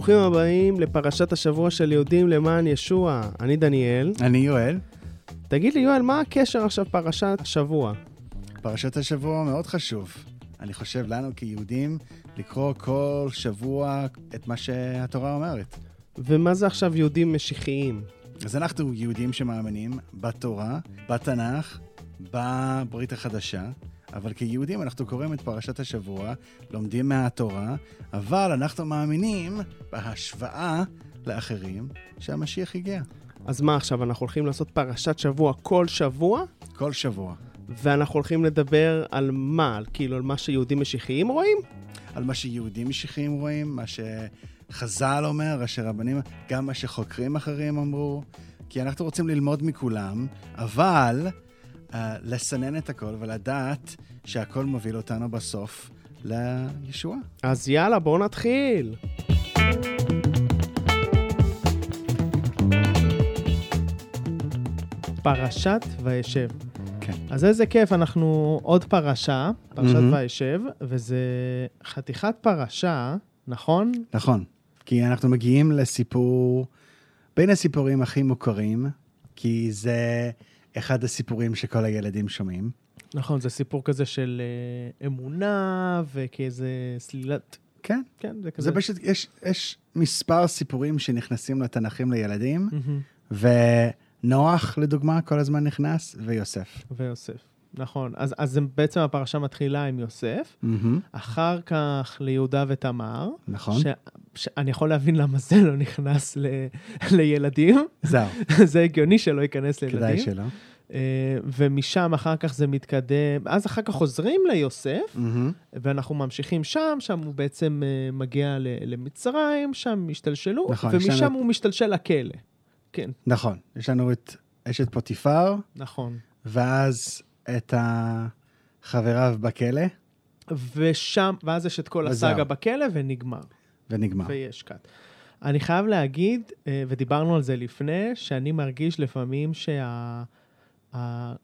ברוכים הבאים לפרשת השבוע של יהודים למען ישוע. אני דניאל. אני יואל. תגיד לי, יואל, מה הקשר עכשיו פרשת השבוע? פרשת השבוע מאוד חשוב. אני חושב לנו כיהודים לקרוא כל שבוע את מה שהתורה אומרת. ומה זה עכשיו יהודים משיחיים? אז אנחנו יהודים שמאמינים בתורה, בתנ"ך, בברית החדשה, אבל כיהודים אנחנו קוראים את פרשת השבוע, לומדים מהתורה, אבל אנחנו מאמינים בהשוואה לאחרים שהמשיח הגיע. אז מה עכשיו, אנחנו הולכים לעשות פרשת שבוע כל שבוע? כל שבוע. ואנחנו הולכים לדבר על מה? על כאילו על מה שיהודים משיחיים רואים? על מה שיהודים משיחיים רואים, מה שחז"ל אומר, ראשי רבנים, גם מה שחוקרים אחרים אמרו, כי אנחנו רוצים ללמוד מכולם, אבל uh, לסנן את הכל ולדעת שהכל מוביל אותנו בסוף לישועה. אז יאללה, בואו נתחיל. פרשת וישב. כן. אז איזה כיף, אנחנו עוד פרשה, פרשת מהמם. וישב, וזה חתיכת פרשה, נכון? נכון, כי אנחנו מגיעים לסיפור, בין הסיפורים הכי מוכרים, כי זה אחד הסיפורים שכל הילדים שומעים. נכון, זה סיפור כזה של אה, אמונה וכאיזה סלילת... כן, כן, זה כזה... זה פשוט, יש, יש מספר סיפורים שנכנסים לתנ"כים לילדים, מהמם. ונוח, לדוגמה, כל הזמן נכנס, ויוסף. ויוסף, נכון. אז, אז בעצם הפרשה מתחילה עם יוסף, מהמם, אחר כך ליהודה ותמר. נכון. ש... שאני יכול להבין למה זה לא נכנס ל... לילדים. זהו, זה הגיוני שלא ייכנס לילדים. כדאי שלא. אה, ומשם אחר כך זה מתקדם, אז אחר כך חוזרים ליוסף, מהמם, ואנחנו ממשיכים שם, שם הוא בעצם אה, מגיע ל- למצרים, שם השתלשלו, נכון, ומשם לנו- הוא משתלשל לכלא. כן, נכון. יש לנו את אשת פוטיפר, נכון. ואז את חבריו בכלא, ושם, ואז יש את כל וזהו. הסאגה בכלא, ונגמר. ונגמר. ויש קאט. אני חייב להגיד, אה, ודיברנו על זה לפני, שאני מרגיש לפעמים שה... ה-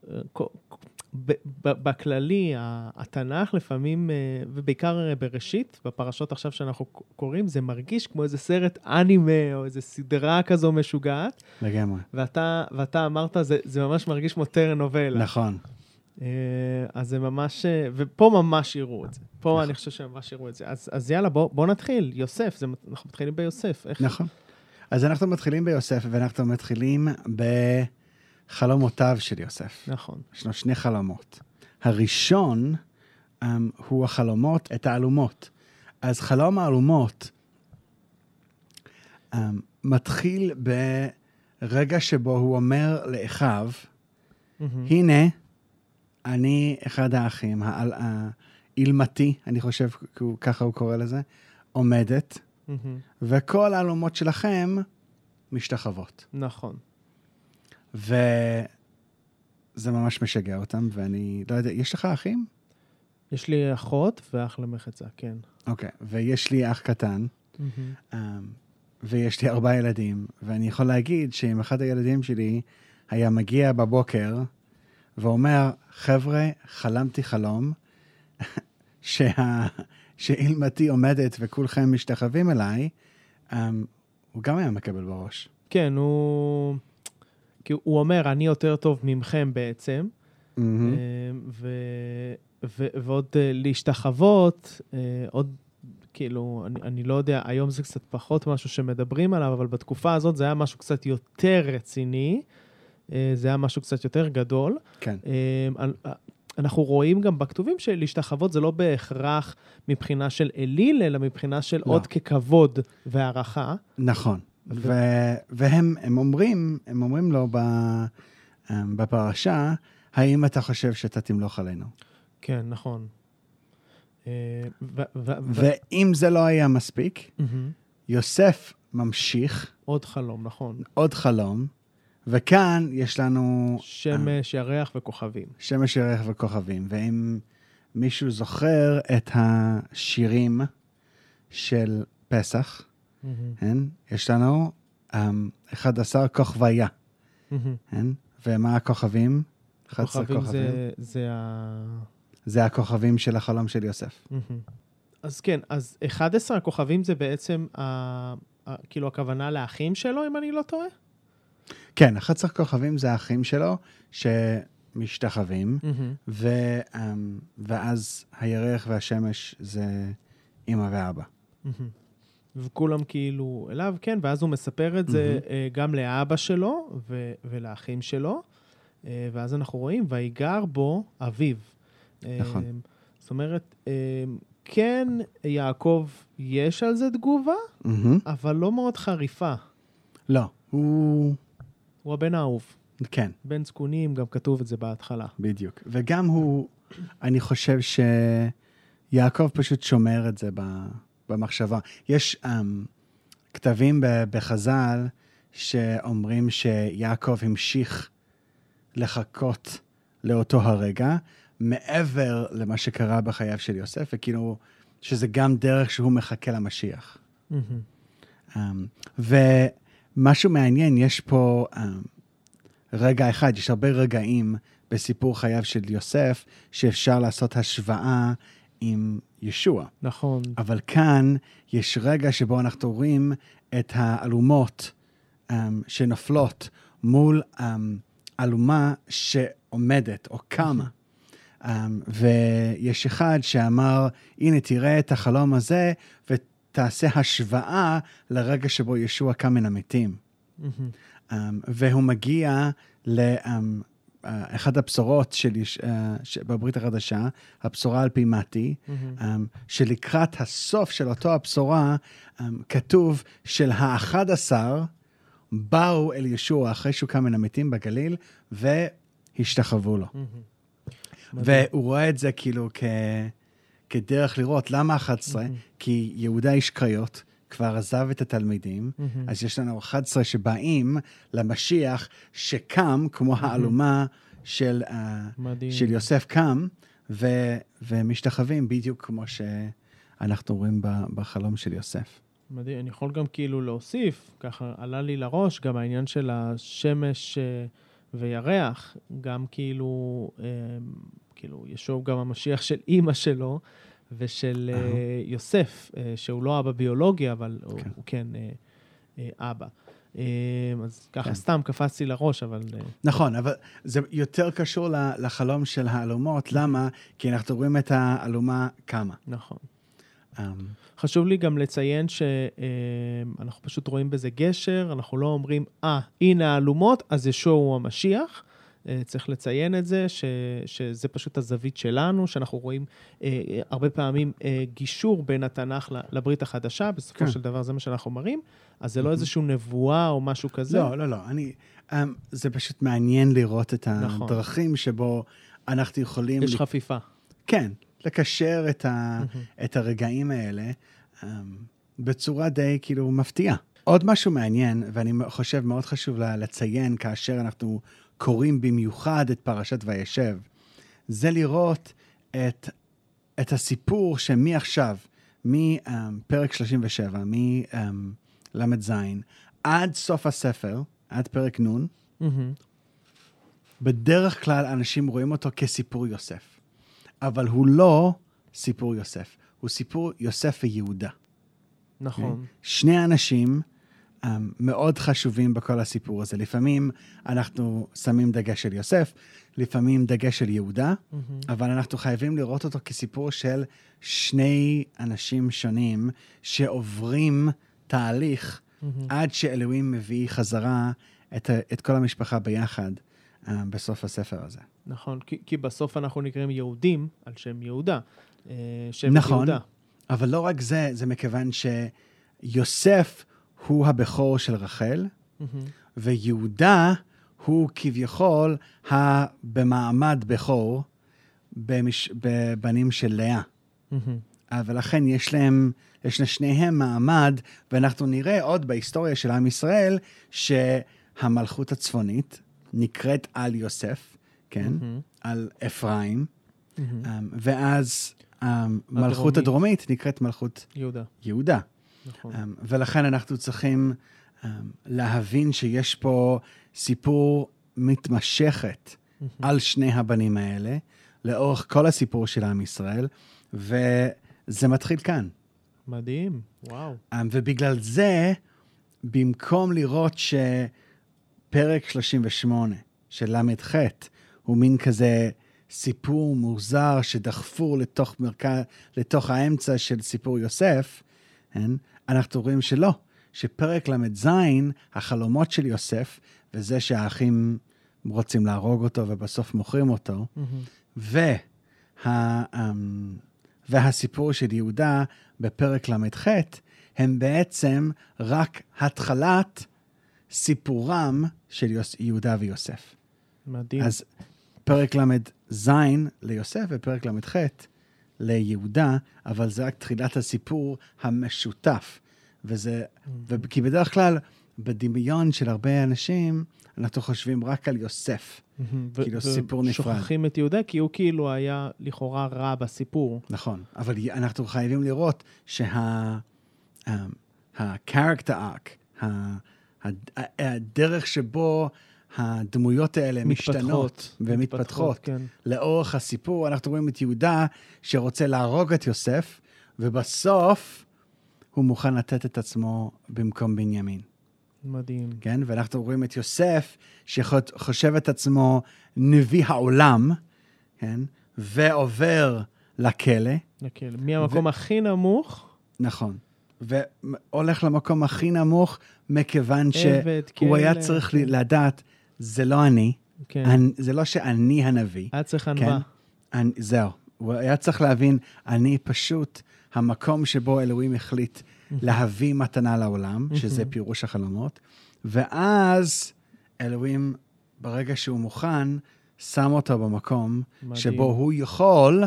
בכללי, התנ"ך לפעמים, אה, ובעיקר אה, בראשית, בפרשות עכשיו שאנחנו קוראים, זה מרגיש כמו איזה סרט אנימה או איזה סדרה כזו משוגעת, לגמרי. ואתה, ואתה אמרת, זה, זה ממש מרגיש כמו טרנובלה. נכון. אה, אז זה ממש, אה, ופה ממש יראו את זה. פה נכון. אני חושב שממש יראו את זה. אז, אז יאללה, בוא, בוא נתחיל. יוסף, זה, אנחנו מתחילים ביוסף. איך? נכון. אז אנחנו מתחילים ביוסף, ואנחנו מתחילים בחלומותיו של יוסף. נכון. יש לו שני חלומות. הראשון um, הוא החלומות, את האלומות. אז חלום האלומות um, מתחיל ברגע שבו הוא אומר לאחיו, מהמם. הנה, אני אחד האחים, האילמתי, אני חושב, ככה הוא קורא לזה, עומדת. וכל האלומות שלכם משתחוות. נכון. וזה ממש משגע אותם, ואני לא יודע, יש לך אחים? יש לי אחות ואח למחצה, כן. אוקיי, ויש לי אח קטן. אמ, ויש לי ארבעה ילדים, ואני יכול להגיד שאם אחד הילדים שלי היה מגיע בבוקר ואומר, חבר'ה, חלמתי חלום, שה... שאילמתי עומדת וכולכם משתחווים אליי, אמ, הוא גם היה מקבל בראש. כן, הוא... כי הוא אומר, אני יותר טוב ממכם בעצם. אה, ו... ו... ועוד אה, להשתחוות, אה, עוד, כאילו, אני, אני לא יודע, היום זה קצת פחות משהו שמדברים עליו, אבל בתקופה הזאת זה היה משהו קצת יותר רציני, זה היה משהו קצת יותר גדול. כן, אה, אנחנו רואים גם בכתובים שלהשתחוות זה לא בהכרח מבחינה של אליל, אלא מבחינה של לא. עוד ככבוד והערכה. נכון. ו- והם הם אומרים, הם אומרים לו בפרשה, האם אתה חושב שאתה תמלוך עלינו? כן, נכון. אה, ואם זה לא היה מספיק. יוסף ממשיך עוד חלום, נכון. עוד חלום, וכאן יש לנו שמש, ירח וכוכבים. שמש ירח וכוכבים. ואם מישהו זוכר את השירים של פסח, מהמם. כן? יש לנו um, 11 כוכביה. כן? ומה הכוכבים? 11 כוכבים כוכבים. זה- זה ה... זה הכוכבים של החלום של יוסף. מהמם. אז כן, אז 11 הכוכבים זה בעצם, ה, ה, כאילו, הכוונה לאחים שלו, אם אני לא טועה? כן, 11 כוכבים זה האחים שלו שמשתחווים, ו, אמ, ואז הירח והשמש זה אמא ואבא. וכולם כאילו אליו, כן, ואז הוא מספר את זה אה, גם לאבא שלו ו- ולאחים שלו, אה, ואז אנחנו רואים, ויגר בו אביו. אה, נכון. זאת אומרת, אה, כן, יעקב, יש על זה תגובה, מהמם. אבל לא מאוד חריפה. לא, הוא... הוא הבן האהוב. כן, בן זקונים, גם כתוב את זה בהתחלה. בדיוק. וגם הוא, אני חושב שיעקב פשוט שומר את זה במחשבה. יש um, כתבים בחז"ל שאומרים שיעקב המשיך לחכות לאותו הרגע, מעבר למה שקרה בחייו של יוסף, וכאילו, שזה גם דרך שהוא מחכה למשיח. מהמם. Um, ומשהו מעניין, יש פה um, רגע אחד, יש הרבה רגעים בסיפור חייו של יוסף, שאפשר לעשות השוואה עם ישוע. נכון. אבל כאן יש רגע שבו אנחנו רואים את האלומות um, שנופלות מול um, אלומה שעומדת או קמה. Um, ויש אחד שאמר, הנה, תראה את החלום הזה, ותעשה השוואה לרגע שבו ישוע קם מן המתים. מהמם. Um, והוא מגיע לאחד הבשורות של, אה, ש- בברית החדשה, הבשורה על פי מתי, מהמם. um, שלקראת הסוף של אותו הבשורה, um, כתוב של האחד עשר באו אל ישוע אחרי שהוא קם מן המתים בגליל, והשתחוו לו. מדהים. והוא רואה את זה כאילו כ... כדרך לראות למה 11, מהמם. כי יהודה איש קריות כבר עזב את התלמידים, מהמם. אז יש לנו 11 שבאים למשיח שקם, כמו האלומה של, uh. של יוסף קם, ו, ומשתחווים בדיוק כמו שאנחנו רואים בחלום של יוסף. מדהים. אני יכול גם כאילו להוסיף, ככה עלה לי לראש, גם העניין של השמש אה, וירח, גם כאילו, אה, כאילו, ישוב גם המשיח של אימא שלו ושל אהה. יוסף, אה, שהוא לא אבא ביולוגי, אבל הוא, כן. הוא כן אה, אבא. אז ככה כן. סתם קפצתי לראש, אבל... נכון, אבל זה יותר קשור לחלום של האלומות, למה? כי אנחנו רואים את האלומה קמה. נכון. Um, חשוב לי גם לציין שאנחנו פשוט רואים בזה גשר, אנחנו לא אומרים, אה, הנה האלומות, אז ישוע הוא המשיח. אה, צריך לציין את זה, ש, שזה פשוט הזווית שלנו, שאנחנו רואים אה, הרבה פעמים אה, גישור בין התנ"ך לברית החדשה, בסופו כן. של דבר זה מה שאנחנו מראים, אז זה לא איזושהי נבואה או משהו כזה. לא, לא, לא, אני... Um, זה פשוט מעניין לראות את נכון. הדרכים שבו אנחנו יכולים... יש ל- חפיפה. כן, לקשר את, ה. את הרגעים האלה um, בצורה די כאילו מפתיעה. עוד משהו מעניין, ואני חושב מאוד חשוב לציין כאשר אנחנו קוראים במיוחד את פרשת וישב, זה לראות את, את הסיפור שמעכשיו, מפרק 37, מל"ז, עד סוף הספר, עד פרק נ', מהמם. בדרך כלל אנשים רואים אותו כסיפור יוסף. אבל הוא לא סיפור יוסף, הוא סיפור יוסף ויהודה. נכון. שני אנשים um, מאוד חשובים בכל הסיפור הזה. לפעמים אנחנו שמים דגש של יוסף, לפעמים דגש של יהודה, מהמם. אבל אנחנו חייבים לראות אותו כסיפור של שני אנשים שונים שעוברים תהליך מהמם. עד שאלוהים מביא חזרה את, את כל המשפחה ביחד um, בסוף הספר הזה. נכון, כי, כי בסוף אנחנו נקראים יהודים על שם יהודה. אה, שבט נכון. יהודה. אבל לא רק זה, זה מכיוון שיוסף הוא הבכור של רחל, מהמם. ויהודה הוא כביכול במעמד בכור במש... בבנים של לאה. אה, ולכן יש להם, יש לשניהם מעמד, ואנחנו נראה עוד בהיסטוריה של עם ישראל, שהמלכות הצפונית נקראת על יוסף, כן? מהמם. על אפרים, מהמם. אמ, ואז המלכות הדרומית. הדרומית נקראת מלכות יהודה, יהודה. נכון. אמ, ולכן אנחנו צריכים אמ, להבין שיש פה סיפור מתמשכת על שני הבנים האלה, לאורך כל הסיפור של עם ישראל, ו, זה מתחיל כאן. מדהים, וואו. אמ, ובגלל זה, במקום לראות שפרק 38 של ל"ח הוא מין כזה סיפור מוזר שדחפור לתוך, מרכז, לתוך האמצע של סיפור יוסף, כן? אנחנו רואים שלא, שפרק ל"ז, החלומות של יוסף, וזה שהאחים רוצים להרוג אותו ובסוף מוכרים אותו, וה, אמ, והסיפור של יהודה בפרק ל"ח, הם בעצם רק התחלת סיפורם של יוס, יהודה ויוסף. מדהים. אז פרק ל"ז ליוסף ופרק ל"ח ליהודה, אבל זה רק תחילת הסיפור המשותף. וזה, ו- כי בדרך כלל, בדמיון של הרבה אנשים, אנחנו חושבים רק על יוסף. מהמם. כאילו, ו- סיפור נפרד. ושוכחים את יהודה, כי הוא כאילו היה לכאורה רע בסיפור. נכון, אבל אנחנו חייבים לראות שה... ה-character arc, ה- ה- הדרך שבו הדמויות האלה משתנות ומתפתחות כן. לאורך הסיפור, אנחנו רואים את יהודה שרוצה להרוג את יוסף, ובסוף הוא מוכן לתת את עצמו במקום בנימין, מדהים. כן? ואנחנו רואים את יוסף שחושב את עצמו נביא העולם, כן? ועובר לכלא, לכלא. מהמקום הכי נמוך, נכון. והולך למקום הכי נמוך, מכיוון עבד, שהוא היה צריך כן. לדעת, זה לא אני, כן. אני זה לא שאני הנביא. היה צריך כן? ענווה. אני, זהו. הוא היה צריך להבין, אני פשוט המקום שבו אלוהים החליט להביא מתנה לעולם, שזה פירוש החלומות, ואז אלוהים, ברגע שהוא מוכן, שם אותו במקום מדהים. שבו הוא יכול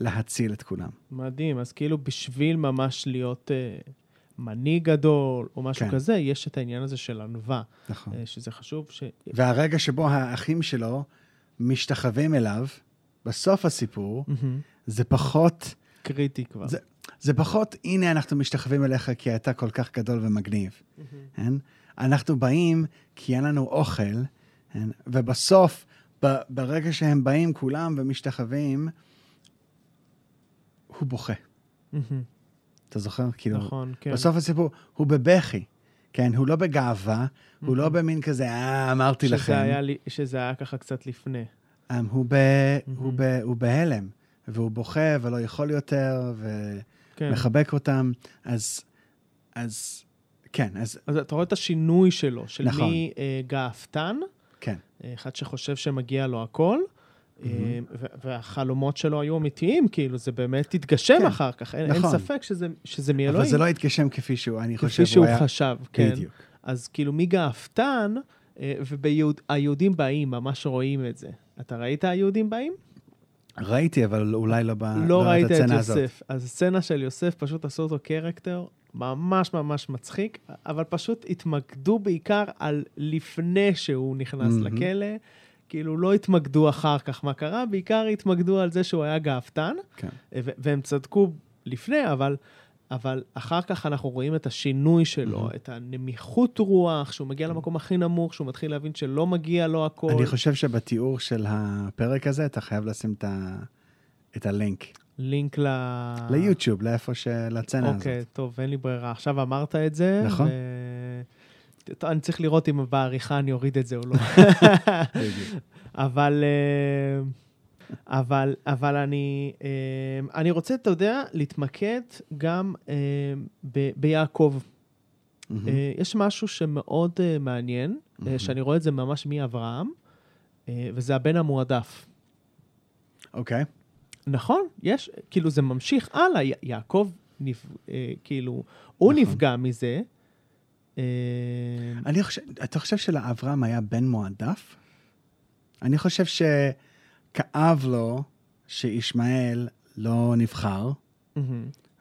להציל את כולם. מדהים. אז כאילו בשביל ממש להיות אה, מנהיג גדול, או משהו כן. כזה, יש את העניין הזה של ענווה, נכון. אה, שזה חשוב ש... והרגע שבו האחים שלו משתחווים אליו, בסוף הסיפור, מהמם. זה פחות, קריטי כבר. זה, זה פחות, הנה אנחנו משתחווים אליך כי אתה כל כך גדול ומגניב. כן? אנחנו באים כי אין לנו אוכל, כן? ובסוף, ב, ברגע שהם באים כולם ומשתחווים, הוא בוכה. מהמם. אתה זוכר? כאילו, נכון, כן. בסוף הסיפור, הוא בבכי. כן, הוא לא בגאווה, הוא לא במין כזה, אה, אמרתי שזה לכם. היה לי- שזה היה ככה קצת לפני. Um, הוא, ב, הוא, ב, הוא בהלם, והוא בוכה ולא יכול יותר, כן. ומחבק אותם. אז, אז כן, אז אז אתה רואה את השינוי שלו, של נכון. מגאוותן, כן, אה, אחד שחושב שמגיע לו הכל, אה, והחלומות שלו היו אמיתיים, כאילו, זה באמת התגשם כן, אחר כך, אין אין נכון. ספק שזה שזה אבל מאלוהים. זה לא התגשם כפי שהוא, אני חושב, כפי הוא שהוא היה... חשב, כן. בדיוק. אז כאילו מגאוותן, והיהודים באים, ממש רואים את זה. אתה ראית היהודים באים? ראיתי, אבל אולי לא ב... לא ראית את הזאת. יוסף. אז הסצנה של יוסף, פשוט עשו אותו קרקטר ממש ממש מצחיק, אבל פשוט התמקדו בעיקר על לפני שהוא נכנס מהמם. לכלא. כאילו, לא התמקדו אחר כך מה קרה, בעיקר התמקדו על זה שהוא היה גאוותן, כן. והם צדקו לפני, אבל, אבל אחר כך אנחנו רואים את השינוי שלו, מהמם. את הנמיכות רוח, שהוא מגיע למקום הכי נמוך, שהוא מתחיל להבין שלא מגיע לו הכל. אני חושב שבתיאור של הפרק הזה, אתה חייב לשים את, ה... את הלינק לינק ל... ליוטיוב, לאיפה ש... לצנה הזאת. אוקיי, טוב, אין לי ברירה. עכשיו אמרת את זה. נכון. ו... אני צריך לראות אם בעריכה אני אוריד את זה או לא. אבל, אה, אבל, אבל אני, אה, אני רוצה, אתה יודע, להתמקד גם אה, ב- ביעקב. אה, יש משהו שמאוד מעניין, מהמם. שאני רואה את זה ממש מאברהם, וזה הבן המועדף. אוקיי. נכון, יש, כאילו זה ממשיך הלאה, יעקב, נפ... כאילו, הוא נכון. נפגע מזה. אה, אני חושב, אתה חושב שלאברהם היה בן מועדף? אני חושב שכאב לו שישמעאל לא נבחר,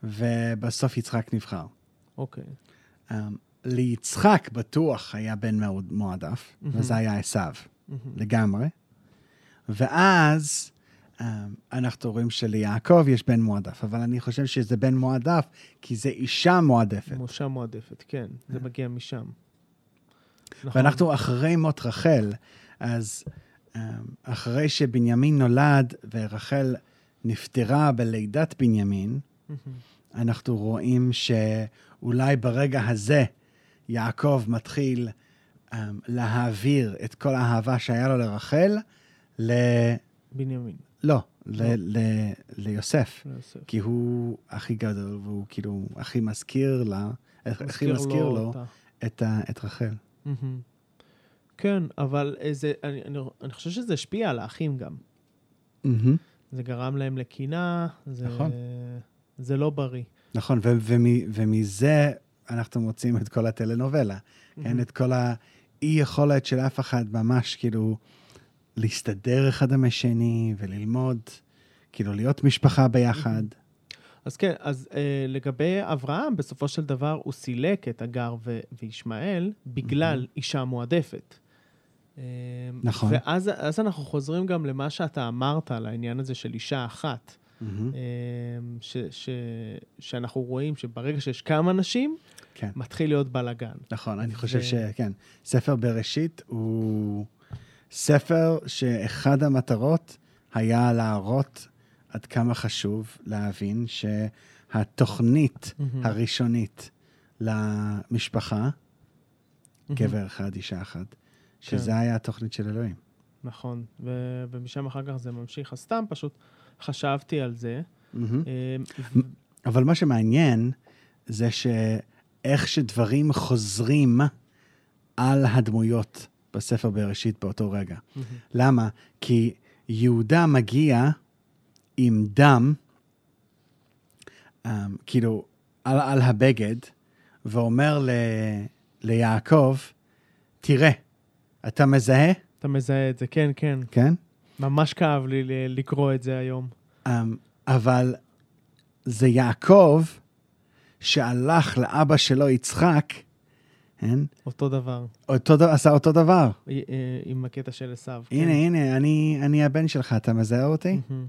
ובסוף יצחק נבחר. אוקיי. Um, ליצחק בטוח היה בן מועדף. וזה היה עשיו. לגמרי. ואז אנחנו רואים שליעקב יש בן מועדף, אבל אני חושב שזה בן מועדף כי זה אישה מועדפת. משה מועדפת, כן, זה מגיע משם. נכון. ואנחנו אחרי מות רחל, אז um, אחרי שבנימין נולד ורחל נפטרה בלידת בנימין, אנחנו רואים שאולי ברגע הזה יעקב מתחיל um, להעביר את כל האהבה שהיה לו לרחל ל... לא, ל... ל... ליוסף. כי הוא הכי גדול, והוא כאילו הכי מזכיר לה, הכי מזכיר לו. את, רחל. כן, אבל איזה, אני, אני, אני חושב שזה השפיע על האחים גם. מהמם. זה גרם להם לקנאה, זה, נכון. זה לא בריא. נכון, ו- ומ- ומזה אנחנו מוצאים את כל הטלנובלה, כן? את כל האי-יכולת של אף אחד ממש כאילו להסתדר אחד עם השני וללמוד, כאילו להיות משפחה ביחד. אז כן, אז אה, לגבי אברהם, בסופו של דבר הוא סילק את הגר ו- וישמעאל בגלל אישה מועדפת. אה, נכון. ואז אז אנחנו חוזרים גם למה שאתה אמרת על העניין הזה של אישה אחת. אה, ש, ש, שאנחנו רואים שברגע שיש כמה נשים, כן, מתחיל להיות בלאגן. נכון, אני חושב ו- שכן. ספר בראשית הוא ספר שאחד המטרות היה להראות עד כמה חשוב להבין שהתוכנית מהמם. הראשונית למשפחה, גבר אחד, אישה אחת, שזה היה התוכנית של אלוהים. נכון, ו- ומשם אחר כך זה ממשיך. אז סתם פשוט חשבתי על זה. ו- אבל מה שמעניין זה שאיך שדברים חוזרים על הדמויות בספר בראשית באותו רגע. למה? כי יהודה מגיע עם דם, um, כאילו, על, על הבגד, ואומר ל, ליעקב, תראה, אתה מזהה? אתה מזהה את זה, כן, כן. כן? ממש כאב לי לקרוא את זה היום. Um, אבל זה יעקב שהלך לאבא שלו, יצחק, כן? אותו דבר, אותו, ד- עשה אותו דבר. אה, אה, עם הקטע של עשיו. הנה, כן. הנה, אני, אני הבן שלך, אתה מזהה אותי? מהמם.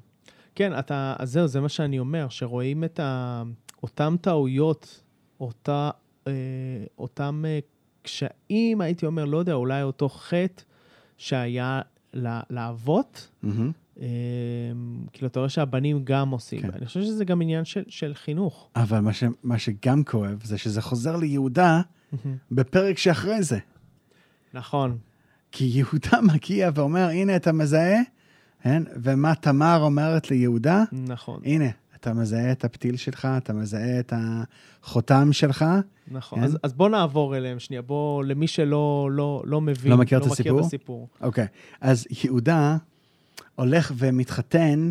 כן, אתה, אז זהו, זה מה שאני אומר, שרואים את ה, אותם טעויות, אותה, אה, אותם אה, קשיים, הייתי אומר, לא יודע, אולי אותו חטא שהיה לאבות, מהמם. אה, כאילו, אתה רואה שהבנים גם עושים. כן. אני חושב שזה גם עניין של, של חינוך. אבל מה, ש, מה שגם כואב זה שזה חוזר ליהודה בפרק שאחרי זה. נכון, כי יהודה מגיע ואומר, הנה, אתה מזהה? כן? ומה תמר אומרת ליהודה? נכון, הנה, אתה מזהה את הפתיל שלך, אתה מזהה את החותם שלך. נכון. כן. אז, אז בוא נעבור אליהם שנייה, בוא, למי שלא לא, לא מבין, לא מכיר את מכיר הסיפור? את הסיפור. אוקיי, אז יהודה הולך ומתחתן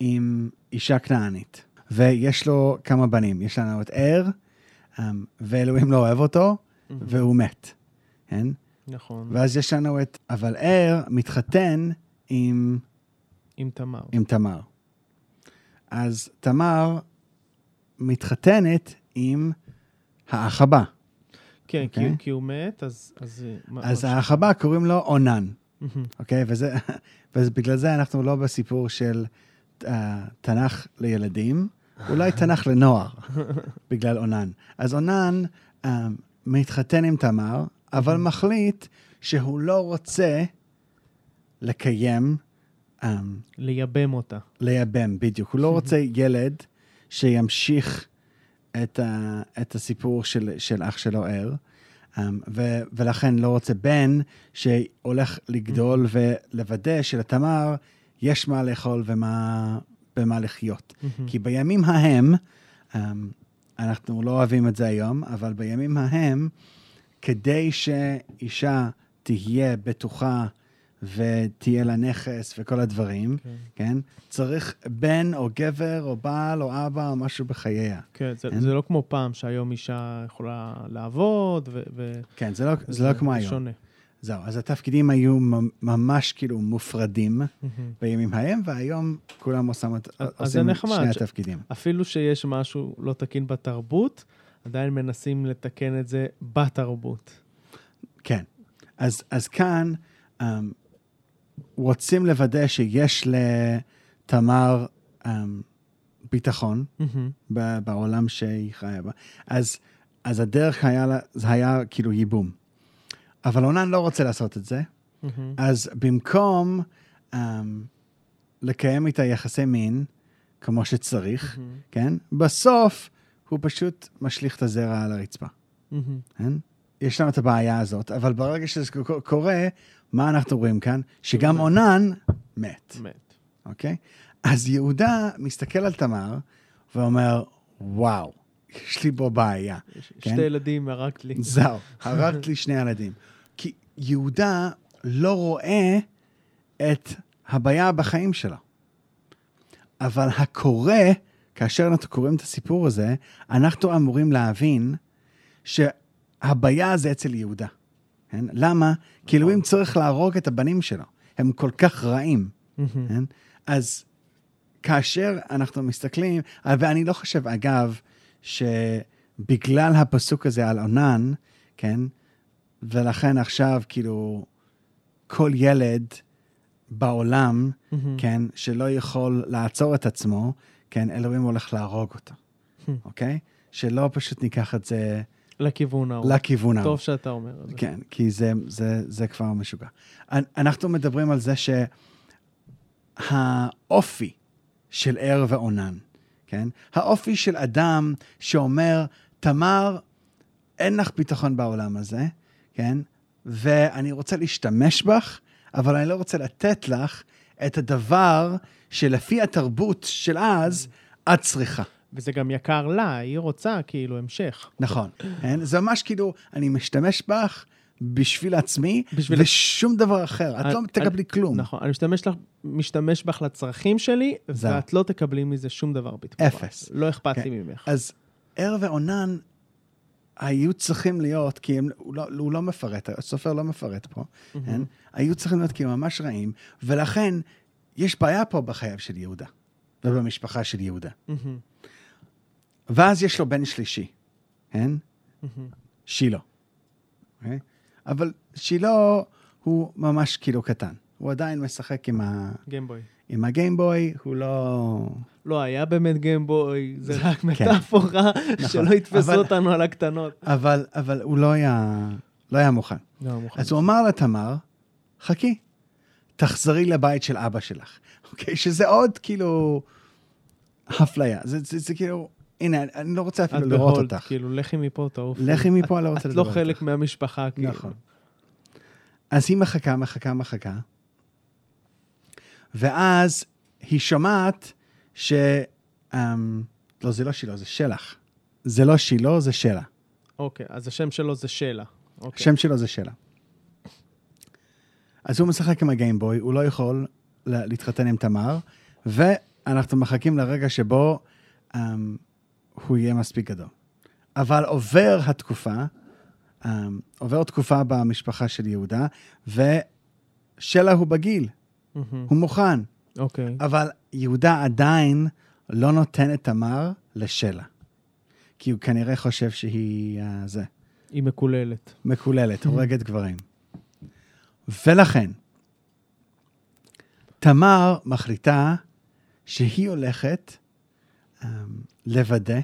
עם אישה כנענית, ויש לו כמה בנים. יש לנו את ער, ואלוהים לא אוהב אותו, והוא מת, כן? נכון, ואז יש לנו את... אבל ער מתחתן עם, עם תמר. עם תמר. אז תמר מתחתנת עם האח הבא. כן, כי, אוקיי. הוא- כי הוא מת, אז... אז, אה, אז מה- האח הבא קוראים לו אונן. אוקיי? וזה, ובגלל זה אנחנו לא בסיפור של uh, תנ"ך לילדים, אולי תנ"ך לנוער, בגלל אונן. אז אונן um, מתחתן עם תמר, אבל מחליט שהוא לא רוצה לקיים, um, לייבם אותה. לייבם, בדיוק. הוא לא רוצה ילד שימשיך את, ה, את הסיפור של, של אח שלו ער, um, ו, ולכן לא רוצה בן שהולך לגדול ולוודא שלתמר יש מה לאכול ומה, במה לחיות. כי בימים ההם, um, אנחנו לא אוהבים את זה היום, אבל בימים ההם, כדי שאישה תהיה בטוחה ותהיה לה נכס וכל הדברים, כן. כן? צריך בן או גבר או בעל או אבא או משהו בחייה. כן, זה, כן. זה לא כמו פעם שהיום אישה יכולה לעבוד, ו... ו- כן, זה לא, זה לא כמו היום. שונה. זהו, אז התפקידים היו ממ- ממש כאילו מופרדים. בימים ההם, והיום כולם עושים, את- שני התפקידים. אפילו שיש משהו לא תקין בתרבות, עדיין מנסים לתקן את זה בתרבות. כן. אז, אז כאן um, רוצים לוודא שיש לתמר um, ביטחון. ב- בעולם שהיא חיה בה. אז, אז הדרך היה, זה היה כאילו ייבום. אבל אונן לא רוצה לעשות את זה, מהמם. אז במקום um, לקיים איתה יחסי מין, כמו שצריך, כן? בסוף הוא פשוט משליך את הזרע על הרצפה, מהמם. כן? יש לנו את הבעיה הזאת, אבל ברגע שזה קורה, מה אנחנו רואים כאן? שגם. אונן מת, מת. אוקיי? אז יהודה מסתכל על תמר ואומר, וואו, יש לי פה בעיה. יש- כן? שתי ילדים, הרגת לי. זהו, הרגת לי שני ילדים. כי יהודה לא רואה את הבעיה בחיים שלו. אבל הקורא, כאשר אנחנו קוראים את הסיפור הזה, אנחנו אמורים להבין שהבעיה זה אצל יהודה. כן? למה? כי אלוהים צריך להרוג את הבנים שלו. הם כל כך רעים. כן? אז כאשר אנחנו מסתכלים, ואני לא חושב, אגב, שבגלל הפסוק הזה על עונן, כן, ולכן עכשיו, כאילו, כל ילד בעולם, מהמם. כן, שלא יכול לעצור את עצמו, כן, אלוהים הולך להרוג אותו, אוקיי? שלא פשוט ניקח את זה לכיוון ההוא. לכיוון ההוא. טוב שאתה אומר את זה. כן, כי זה, זה, זה כבר משוגע. אנ- אנחנו מדברים על זה שהאופי של ער ועונן, כן? האופי של אדם שאומר, תמר, אין לך ביטחון בעולם הזה, כן? ואני רוצה להשתמש בך, אבל אני לא רוצה לתת לך את הדבר שלפי התרבות של אז, את צריכה. וזה גם יקר לה, היא רוצה כאילו המשך. נכון. כן? זה ממש כאילו, אני משתמש בך בשביל עצמי, בשביל- ושום דבר אחר. את לא אני- תקבלי כלום. נכון, אני משתמש, לך, משתמש בך לצרכים שלי, זהו. ואת לא תקבלי מזה שום דבר בתמורה. אפס. לא אכפת כן. לי ממך. אז ער ועונן היו צריכים להיות, כי הם, הוא, לא, הוא לא מפרט, הסופר לא מפרט פה, כן? היו צריכים להיות כאילו ממש רעים, ולכן יש בעיה פה בחייו של יהודה, ובמשפחה של יהודה. מהמם. ואז יש לו בן שלישי, כן? מהמם. שילה. אוקיי? אבל שילה הוא ממש כאילו קטן. הוא עדיין משחק עם, ה... גיימבוי. עם הגיימבוי, הוא לא... לא היה באמת גיימבוי, זה רק כן. מטאפורה, שלא יתפסו אותנו על הקטנות. אבל, אבל הוא לא היה, לא היה מוכן. לא, מוכן. אז הוא אמר לתמר, חכי, תחזרי לבית של אבא שלך. אוקיי? שזה עוד כאילו אפליה. זה, זה, זה כאילו, הנה, אני- לא רוצה אפילו את לראות בהולד, אותך. כאילו, לכי מפה, תעופי. לכי מפה, אני לא רוצה את לדבר לא איתך. חלק מהמשפחה, כאילו. נכון. אז היא מחכה, מחכה, מחכה, ואז היא שומעת ש... אמ, לא, זה לא שילה, זה שלח. זה לא שילה, זה שלה. אוקיי, אז השם שלו זה שלה. אוקיי. השם שלו זה שלה. אז הוא משחק עם הגיימבוי, הוא לא יכול לה- להתחתן עם תמר, ואנחנו מחכים לרגע שבו אמ, הוא יהיה מספיק גדול. אבל עובר התקופה, אמ, עובר תקופה במשפחה של יהודה, ושלה הוא בגיל, מהמם. הוא מוכן, אוקיי. אבל יהודה עדיין לא נותן את תמר לשלה. כי הוא כנראה חושב שהיא uh, זה. היא מקוללת. מקוללת, הורגת גברים. ולכן, תמר מחליטה שהיא הולכת לוודא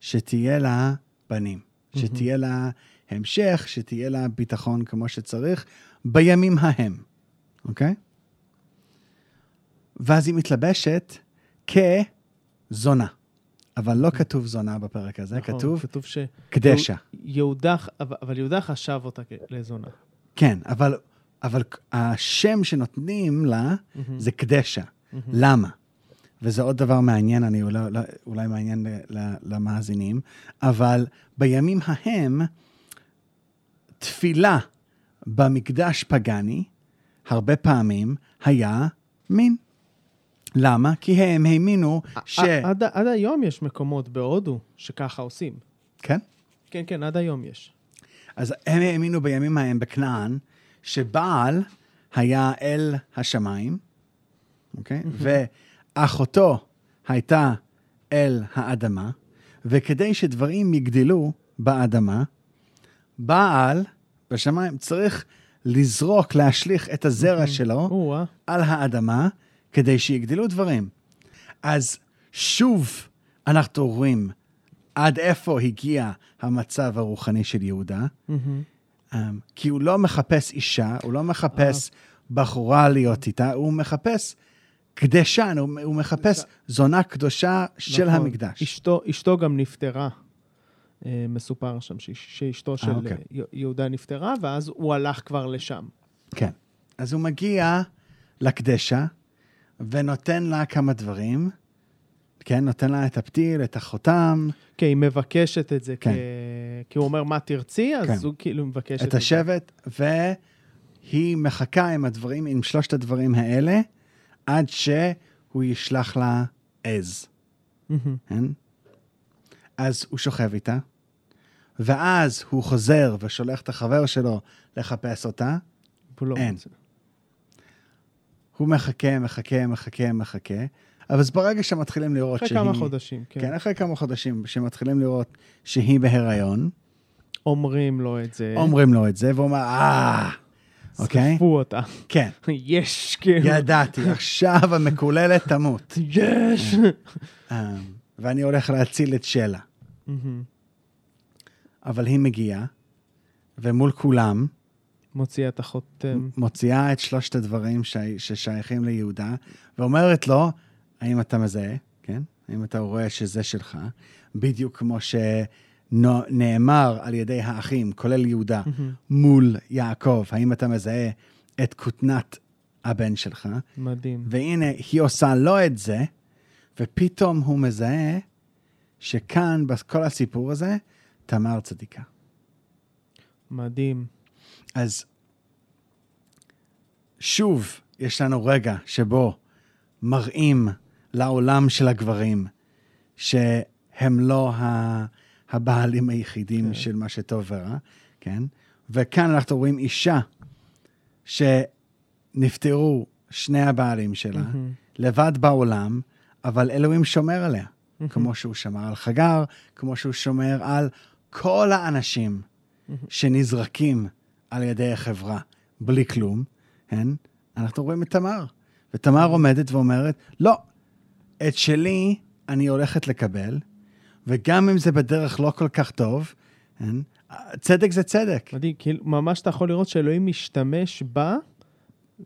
שתהיה לה בנים, שתהיה לה המשך, שתהיה לה ביטחון כמו שצריך, בימים ההם, אוקיי? ואז היא מתלבשת כזונה. אבל לא כתוב זונה בפרק הזה, נכון, כתוב כתוב ש... קדשה. יהודה, אבל יהודה חשב אותה לזונה. כן, אבל, אבל השם שנותנים לה מהמם. זה קדשה. למה? וזה עוד דבר מעניין, אני אולי, אולי- מעניין ל- ל- למאזינים, אבל בימים ההם, תפילה במקדש פגאני, הרבה פעמים היה מין. למה? כי הם האמינו ש... עד, עד היום יש מקומות בהודו שככה עושים. כן? כן, כן, עד היום יש. אז הם האמינו בימים ההם בכנען, שבעל היה אל השמיים, אוקיי? ואחותו הייתה אל האדמה, וכדי שדברים יגדלו באדמה, בעל בשמיים צריך לזרוק, להשליך את הזרע שלו או-אה. על האדמה, כדי שיגדלו דברים. אז שוב אנחנו רואים עד איפה הגיע המצב הרוחני של יהודה, um, כי הוא לא מחפש אישה, הוא לא מחפש בחורה להיות איתה, הוא מחפש קדשן, הוא, הוא מחפש זונה קדושה של נכון. המקדש. אשתו, אשתו גם נפטרה. אה, מסופר שם שאש- שאשתו של אוקיי. אה, י- יהודה נפטרה, ואז הוא הלך כבר לשם. כן. אז הוא מגיע לקדשה ונותן לה כמה דברים. כן, נותן לה את הפתיל, את החותם, כי היא מבקשת את זה, כן. כ... כי הוא אומר, מה תרצי? אז כן. הוא כאילו מבקש את, את השבט, והיא מחכה עם הדברים, עם שלושת הדברים האלה, עד שהוא ישלח לה עז. כן? אז הוא שוכב איתה, ואז הוא חוזר ושולח את החבר שלו לחפש אותה. לא אין. רוצה. הוא מחכה, מחכה, מחכה, מחכה, אבל אז ברגע שמתחילים לראות אחרי שהיא... כמה חודשים, כן. כן, אחרי כמה חודשים, שמתחילים לראות שהיא בהיריון, אומרים לו את זה. אומרים לו את זה, והוא אומר, אה, אוקיי? שרפו אותה. כן, יש, כאילו. ידעתי, עכשיו המקוללת תמות. יש. אה, ואני הולך להציל את שלה. אבל היא מגיעה, ומול כולם, מוציאה את החותם. מוציאה את שלושת הדברים ש... ששייכים ליהודה, ואומרת לו, האם אתה מזהה, כן? האם אתה רואה שזה שלך? בדיוק כמו שנאמר על ידי האחים, כולל יהודה, מהמם. מול יעקב, האם אתה מזהה את כותנת הבן שלך? מדהים. והנה, היא עושה לו את זה, ופתאום הוא מזהה שכאן, בכל הסיפור הזה, תמר צדיקה. מדהים. אז שוב, יש לנו רגע שבו מראים לעולם של הגברים שהם לא ה- הבעלים היחידים כן. של מה שטוב ורע, כן? וכאן אנחנו רואים אישה שנפטרו שני הבעלים שלה, מהמם. לבד בעולם, אבל אלוהים שומר עליה. מהמם. כמו שהוא שמר על חגר, כמו שהוא שומר על כל האנשים מהמם. שנזרקים על ידי החברה בלי כלום, כן? אנחנו רואים את תמר. ותמר עומדת ואומרת, לא, את שלי אני הולכת לקבל, וגם אם זה בדרך לא כל כך טוב, כן? צדק זה צדק. מדהים, כאילו, ממש אתה יכול לראות שאלוהים משתמש בה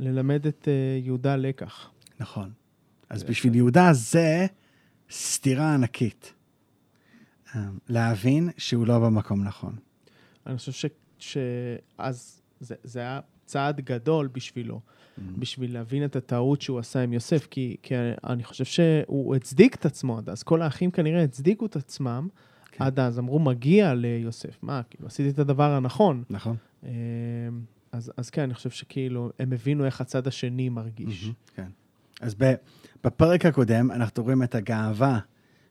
ללמד את אה, יהודה לקח. נכון. אז. בשביל יהודה זה סתירה ענקית. אה, להבין שהוא לא במקום נכון. אני חושב ש- שאז זה, זה היה צעד גדול בשבילו, בשביל להבין את הטעות שהוא עשה עם יוסף, כי, כי אני חושב שהוא הצדיק את עצמו עד אז. כל האחים כנראה הצדיקו את עצמם כן. עד אז, אמרו, מגיע ליוסף. מה, כאילו, עשיתי את הדבר הנכון. נכון? אה, אז, אז כן, אני חושב שכאילו, הם הבינו איך הצד השני מרגיש. מהמם, כן. אז בפרק הקודם אנחנו רואים את הגאווה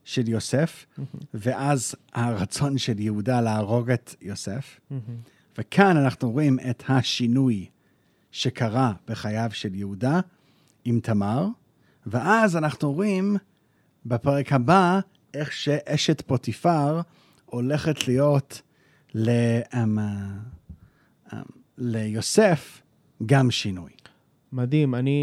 של יוסף, מהמם, ואז הרצון של יהודה להרוג את יוסף. מהמם. וכאן אנחנו רואים את השינוי שקרה בחייו של יהודה עם תמר, ואז אנחנו רואים בפרק הבא איך שאשת פוטיפר הולכת להיות ל, um, um, ליוסף גם שינוי. מדהים, אני,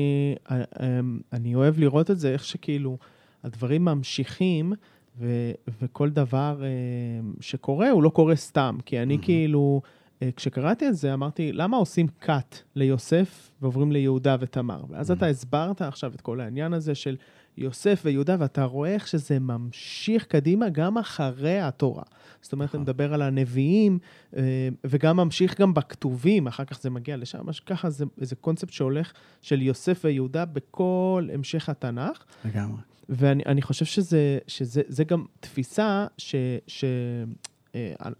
אה, אמ, אני אוהב לראות את זה, איך שכאילו הדברים ממשיכים, ו, וכל דבר אמ, שקורה, הוא לא קורה סתם. כי אני מהמם. כאילו, אה, כשקראתי את זה, אמרתי, למה עושים cut ליוסף ועוברים ליהודה ותמר? ואז אתה הסברת עכשיו את כל העניין הזה של יוסף ויהודה, ואתה רואה איך שזה ממשיך קדימה גם אחרי התורה. זאת אומרת, אתה נכון. מדבר על הנביאים, אה, וגם ממשיך גם בכתובים, אחר כך זה מגיע לשם, אז ככה זה איזה קונספט שהולך של יוסף ויהודה בכל המשך התנ"ך, לגמרי. ואני אני חושב שזה, שזה זה גם תפיסה ש... ש אה,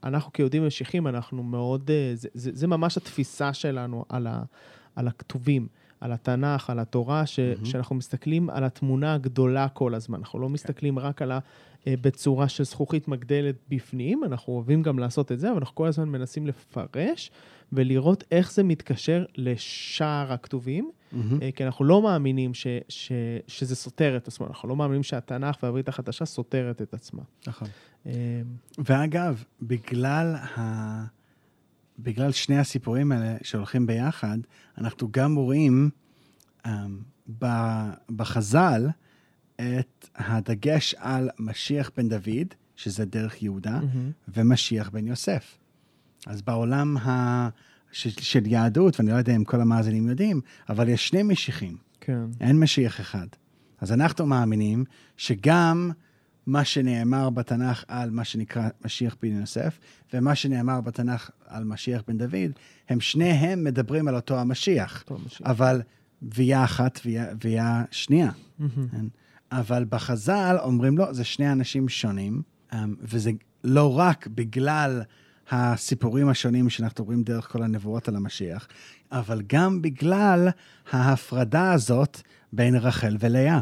אנחנו כיהודים משיחים, אנחנו מאוד, אה, זה, זה, זה ממש התפיסה שלנו על, ה, על הכתובים, על התנ"ך, על התורה, ש, מהמם. שאנחנו מסתכלים על התמונה הגדולה כל הזמן. אנחנו לא מסתכלים רק על ה... אה, בצורה של זכוכית מגדלת בפנים, אנחנו אוהבים גם לעשות את זה, אבל אנחנו כל הזמן מנסים לפרש ולראות איך זה מתקשר לשאר הכתובים. אה, כי אנחנו לא מאמינים ש, ש, שזה סותר את עצמו, אנחנו לא מאמינים שהתנ"ך והברית החדשה סותרת את עצמה. נכון. אה, ואגב, בגלל, ה... בגלל שני הסיפורים האלה שהולכים ביחד, אנחנו גם רואים um, בחז"ל את הדגש על משיח בן דוד, שזה דרך יהודה, מהמם. ומשיח בן יוסף. אז בעולם ה... של, של יהדות, ואני לא יודע אם כל המאזינים יודעים, אבל יש שני משיחים, כן. אין משיח אחד. אז אנחנו מאמינים שגם מה שנאמר בתנ"ך על מה שנקרא משיח בן יוסף, ומה שנאמר בתנ"ך על משיח בן דוד, הם שניהם מדברים על אותו המשיח. אותו המשיח. אבל וייה אחת וייה שנייה. כן? אבל בחז"ל אומרים לא, זה שני אנשים שונים, אמ, וזה לא רק בגלל הסיפורים השונים שאנחנו רואים דרך כל הנבואות על המשיח, אבל גם בגלל ההפרדה הזאת בין רחל ולאה.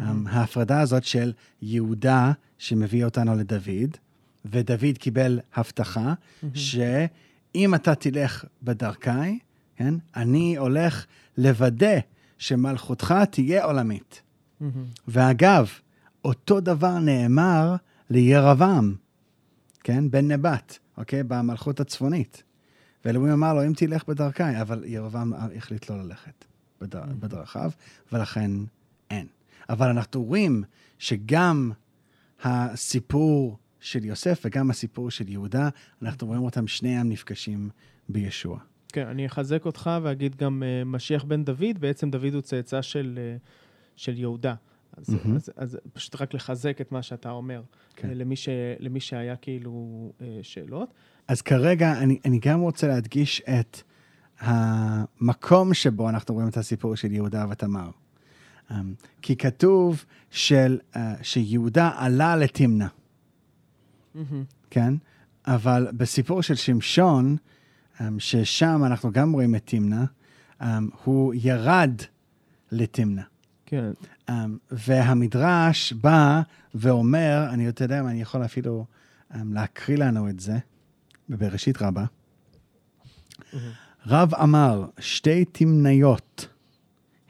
Mm-hmm. ההפרדה הזאת של יהודה שמביא אותנו לדוד, ודוד קיבל הבטחה mm-hmm. שאם אתה תלך בדרכי, כן, אני הולך לוודא שמלכותך תהיה עולמית. Mm-hmm. ואגב, אותו דבר נאמר לירבעם, כן, בן נבט, אוקיי, במלכות הצפונית. ואלוהים אמר לו, אם תלך בדרכי, אבל ירבעם החליט לא ללכת בדר, mm-hmm. בדרכיו, ולכן אין. אבל אנחנו רואים שגם הסיפור של יוסף וגם הסיפור של יהודה, אנחנו רואים אותם שניהם נפגשים בישוע. כן, אני אחזק אותך ואגיד גם uh, משיח בן דוד, בעצם דוד הוא צאצא של, uh, של יהודה. אז, mm-hmm. אז, אז פשוט רק לחזק את מה שאתה אומר, כן. למי, ש, למי שהיה כאילו uh, שאלות. אז כרגע אני, אני גם רוצה להדגיש את המקום שבו אנחנו רואים את הסיפור של יהודה ותמר. Um, כי כתוב של, uh, שיהודה עלה לתמנע, mm-hmm. כן? אבל בסיפור של שמשון, um, ששם אנחנו גם רואים את תמנע, um, הוא ירד לתמנע. כן. Um, והמדרש בא ואומר, אני אתה יודע מה, אני יכול אפילו um, להקריא לנו את זה, בבראשית רבה. Mm-hmm. רב אמר, שתי תמניות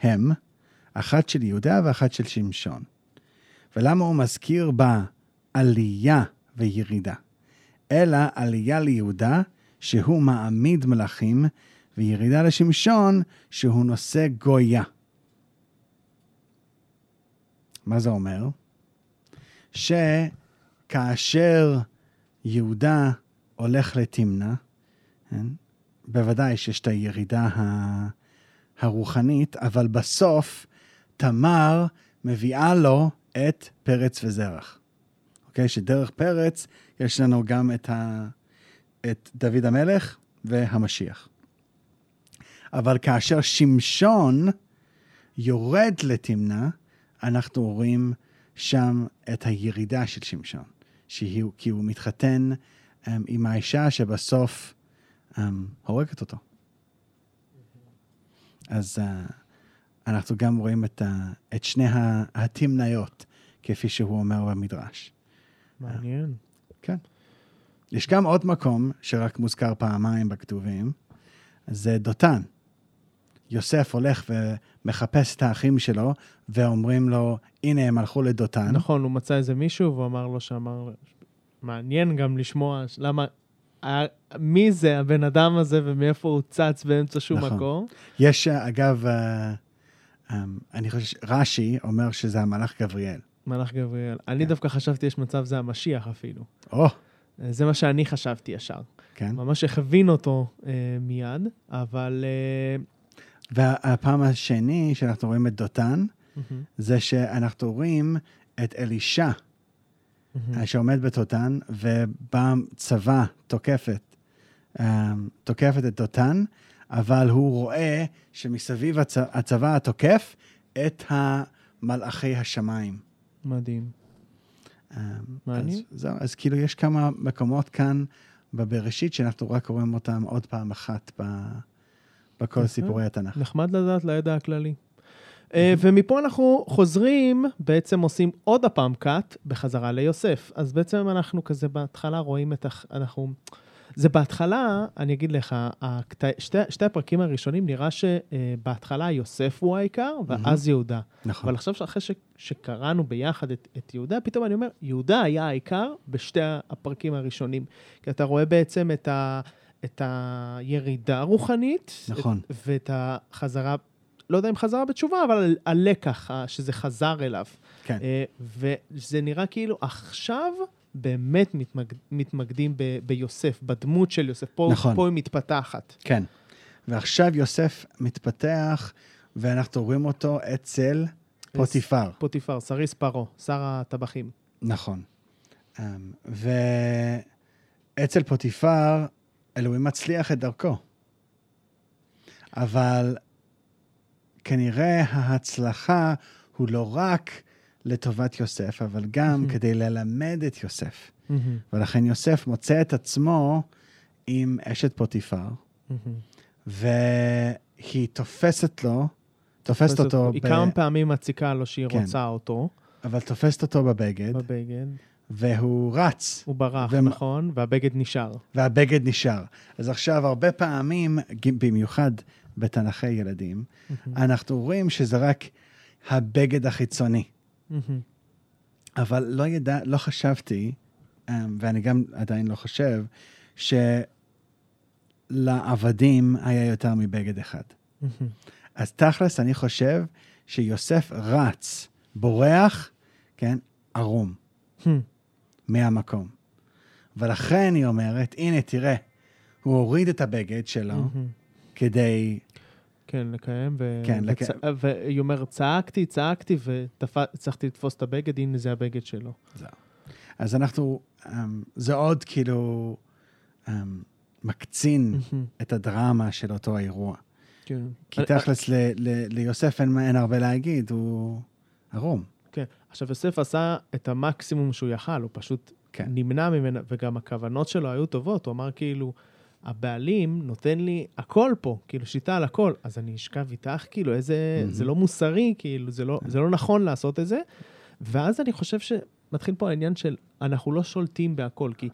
הם, אחת של יהודה ואחת של שמשון. ולמה הוא מזכיר בה עלייה וירידה? אלא עלייה ליהודה, שהוא מעמיד מלכים, וירידה לשמשון, שהוא נושא גויה. מה זה אומר? שכאשר יהודה הולך לתמנע, כן? בוודאי שיש את הירידה הרוחנית, אבל בסוף תמר מביאה לו את פרץ וזרח. אוקיי? שדרך פרץ יש לנו גם את, ה... את דוד המלך והמשיח. אבל כאשר שמשון יורד לתמנע, אנחנו רואים שם את הירידה של שמשון, שהיא, כי הוא מתחתן um, עם האישה שבסוף um, הורגת אותו. אז uh, אנחנו גם רואים את, ה, את שני התמניות, כפי שהוא אומר במדרש. מעניין. כן. יש גם עוד מקום שרק מוזכר פעמיים בכתובים, זה דותן. יוסף הולך ומחפש את האחים שלו, ואומרים לו, הנה, הם הלכו לדותן. נכון, הוא מצא איזה מישהו, והוא אמר לו שאמר, מעניין גם לשמוע למה, מי זה הבן אדם הזה ומאיפה הוא צץ באמצע שום נכון. מקום. יש, אגב, אה, אני חושב, רש"י אומר שזה המלאך גבריאל. מלאך גבריאל. אני כן. דווקא חשבתי יש מצב זה המשיח אפילו. או. זה מה שאני חשבתי ישר. כן. ממש הכווין אותו אה, מיד, אבל... אה... והפעם השני שאנחנו רואים את דותן, mm-hmm. זה שאנחנו רואים את אלישע, mm-hmm. שעומד בדותן, ובאה צבא תוקפת, אה, תוקפת את דותן, אבל הוא רואה שמסביב הצ... הצבא התוקף את המלאכי השמיים. מדהים. Um, מעניין. אז, זהו, אז כאילו יש כמה מקומות כאן בבראשית שאנחנו רק רואים אותם עוד פעם אחת ב... בכל סיפורי התנ"ך. נחמד לדעת לידע הכללי. Uh, ומפה אנחנו חוזרים, בעצם עושים עוד הפעם קאט בחזרה ליוסף. אז בעצם אנחנו כזה בהתחלה רואים את ה... אנחנו... זה בהתחלה, אני אגיד לך, שתי, שתי הפרקים הראשונים נראה שבהתחלה יוסף הוא העיקר, ואז יהודה. נכון. אבל עכשיו, אחרי ש, שקראנו ביחד את, את יהודה, פתאום אני אומר, יהודה היה העיקר בשתי הפרקים הראשונים. כי אתה רואה בעצם את, ה, את הירידה הרוחנית, נכון. את, ואת החזרה, לא יודע אם חזרה בתשובה, אבל הלקח שזה חזר אליו. כן. אה, וזה נראה כאילו עכשיו... באמת מתמקד, מתמקדים ב, ביוסף, בדמות של יוסף. פה, נכון. פה היא מתפתחת. כן. ועכשיו יוסף מתפתח, ואנחנו רואים אותו אצל... פוטיפר. פוטיפר, סריס פרעה, שר הטבחים. נכון. אמ, ואצל פוטיפר, אלוהים מצליח את דרכו. אבל כנראה ההצלחה הוא לא רק לטובת יוסף, אבל גם Mhm. כדי ללמד את יוסף. ולכן יוסף מוצא את עצמו עם אשת פוטיפר, והיא תופסת לו, תופסת אותו, היא ב... כמה פעמים מציקה לו שהיא כן. רוצה אותו אבל תופסת אותו בבגד, בבגד. והוא רץ, הוא ברח, ומה- נכון, והבגד נשאר. והבגד נשאר. אז עכשיו, הרבה פעמים, במיוחד בתנ"כי ילדים, אנחנו רואים שזה רק הבגד החיצוני. אבל לא ידע, לא חשבתי, אמ, ואני גם עדיין לא חושב, שלעבדים היה יותר מבגד אחד. אז תכלס, אני חושב שיוסף רץ, בורח, כן, ערום. מהמקום. ולכן היא אומרת, הנה, תראה, הוא הוריד את הבגד שלו כדי... כן, לקיים, ו... כן, וצ- לקיים. והיא אומרת, צעקתי, צעקתי, והצלחתי לתפוס את הבגד, הנה זה הבגד שלו. אז אנחנו, אמ, זה עוד כאילו אמ, מקצין את הדרמה של אותו האירוע. כן. כי אני- תכלס, ל- ל- ליוסף אין, אין הרבה להגיד, הוא ערום. כן. עכשיו, יוסף עשה את המקסימום שהוא יכל, הוא פשוט כן. נמנע ממנה, וגם הכוונות שלו היו טובות. הוא אמר כאילו, הבעלים נותן לי הכל פה, כאילו שיטה על הכל, אז אני אשכב איתך, כאילו, איזה... מהמם. זה לא מוסרי, כאילו, זה לא, זה לא נכון לעשות את זה. ואז אני חושב שמתחיל פה העניין של, אנחנו לא שולטים בהכל, כי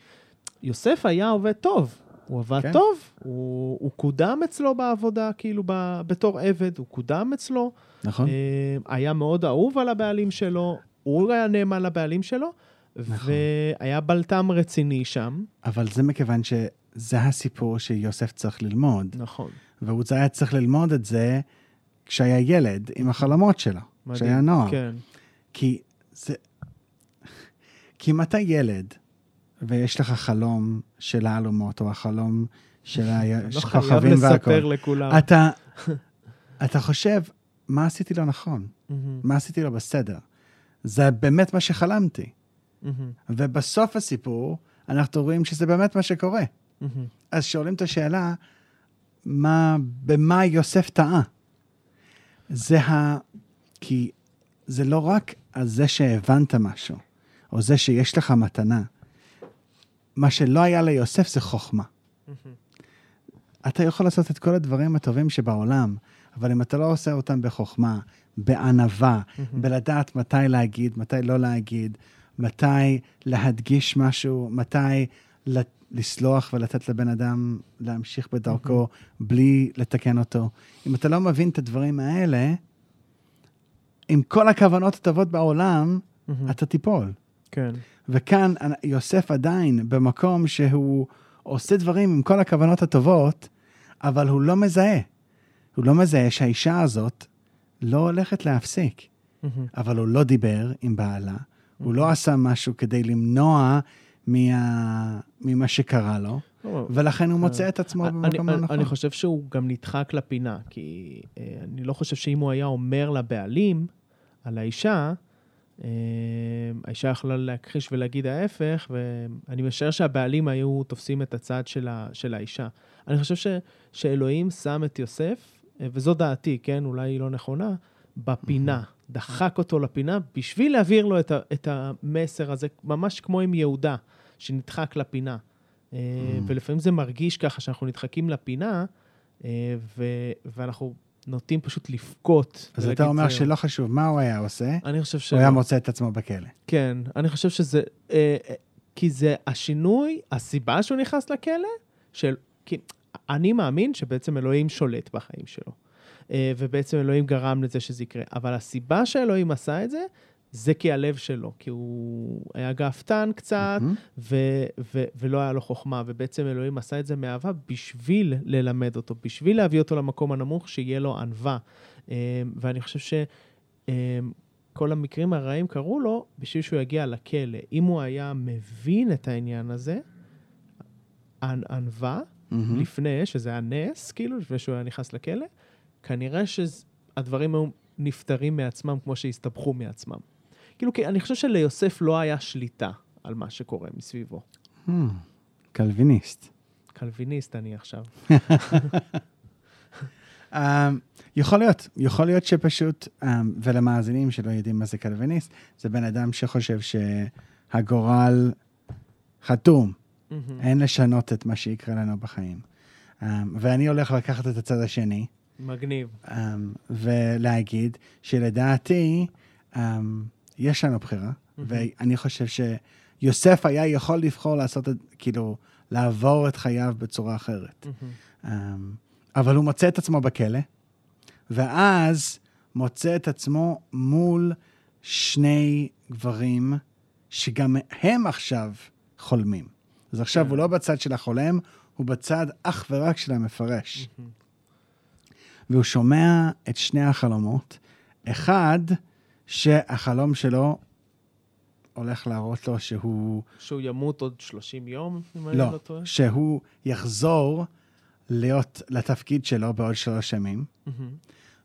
יוסף היה עובד טוב. הוא עבד כן. טוב, הוא, הוא קודם אצלו בעבודה, כאילו, ב, בתור עבד, הוא קודם אצלו. נכון? אה, היה מאוד אהוב על הבעלים שלו, הוא היה נאמן לבעלים שלו, נכון. והיה בלטם רציני שם. אבל זה מכיוון שזה הסיפור שיוסף צריך ללמוד, נכון. והוא היה צריך ללמוד את זה כשהיה ילד, עם החלומות שלו, כשהיה נוער. כן. כי זה... כי אם אתה ילד, ויש לך חלום של העלומות, או החלום של ה- לא של חייב כוכבים לספר והכל, לכולם. אתה, אתה חושב, מה עשיתי לא נכון? מה עשיתי לא בסדר? זה באמת מה שחלמתי. ובסוף הסיפור, אנחנו רואים שזה באמת מה שקורה. אז שואלים את השאלה, מה, במה יוסף טעה? זה ה... כי זה לא רק על זה שהבנת משהו, או זה שיש לך מתנה. מה שלא היה ליוסף זה חוכמה. אתה יכול לעשות את כל הדברים הטובים שבעולם, אבל אם אתה לא עושה אותם בחוכמה, בענווה, בלדעת מתי להגיד, מתי לא להגיד, מתי להדגיש משהו, מתי ל- לסלוח ולתת לבן אדם להמשיך בדרכו בלי לתקן אותו. אם אתה לא מבין את הדברים האלה, עם כל הכוונות הטובות בעולם, מהמם. אתה תיפול. כן. וכאן יוסף עדיין במקום שהוא עושה דברים עם כל הכוונות הטובות, אבל הוא לא מזהה. הוא לא מזהה שהאישה הזאת לא הולכת להפסיק. מהמם. אבל הוא לא דיבר עם בעלה, הוא לא עשה משהו כדי למנוע מה... ממה שקרה לו, לא, ולכן הוא מוצא את עצמו אני- במקום לא אני- חושב שהוא גם נדחק לפינה, כי אה, אני לא חושב שאם הוא היה אומר לבעלים על האישה, אה, האישה יכלה להכחיש ולהגיד ההפך, ואני משער שהבעלים היו תופסים את הצד של, ה, של האישה. אני חושב ש, שאלוהים שם את יוסף, אה, וזו דעתי, כן, אולי היא לא נכונה, בפינה. דחק אותו לפינה בשביל להעביר לו את, ה, את המסר הזה, ממש כמו עם יהודה, שנדחק לפינה. אה, ולפעמים זה מרגיש ככה שאנחנו נדחקים לפינה, אה, ו- ואנחנו נוטים פשוט לבכות. אז אתה אומר "זהו". שלא חשוב מה הוא היה עושה, אני חושב ש... הוא היה מוצא את עצמו בכלא. כן, אני חושב שזה... אה, כי זה השינוי, הסיבה שהוא נכנס לכלא, של... כי אני מאמין שבעצם אלוהים שולט בחיים שלו. אה, ובעצם אלוהים גרם לזה שזה יקרה. אבל הסיבה שאלוהים עשה את זה, זה כי הלב שלו, כי הוא היה גאוותן קצת, מהמם. ו- ו- ולא היה לו חוכמה, ובעצם אלוהים עשה את זה מאהבה בשביל ללמד אותו, בשביל להביא אותו למקום הנמוך, שיהיה לו ענווה. אה, ואני חושב שכל המקרים הרעים קרו לו בשביל שהוא יגיע לכלא. אם הוא היה מבין את העניין הזה, ענ- ענווה, מהמם. לפני, שזה היה נס, כאילו, לפני שהוא היה נכנס לכלא, כנראה שהדברים היו נפטרים מעצמם כמו שהסתבכו מעצמם. כאילו, כי אני חושב שליוסף לא היה שליטה על מה שקורה מסביבו. Hmm, קלוויניסט. קלוויניסט אני עכשיו. Um, יכול להיות, יכול להיות שפשוט, um, ולמאזינים שלא יודעים מה זה קלוויניסט, זה בן אדם שחושב שהגורל חתום, מהמם. אין לשנות את מה שיקרה לנו בחיים. Um, ואני הולך לקחת את הצד השני, מגניב. um, ולהגיד שלדעתי, um, יש לנו בחירה, ואני חושב שיוסף היה יכול לבחור לעשות את, כאילו, לעבור את חייו בצורה אחרת. מהמם. Um, אבל הוא מוצא את עצמו בכלא, ואז מוצא את עצמו מול שני גברים שגם הם עכשיו חולמים. אז עכשיו כן. הוא לא בצד של החולם, הוא בצד אך ורק של המפרש. מהמם. והוא שומע את שני החלומות. אחד, שהחלום שלו הולך להראות לו שהוא... שהוא ימות עוד 30 יום, אם אני לא, לא טועה. שהוא יחזור להיות לתפקיד שלו בעוד שלוש ימים. מהמם.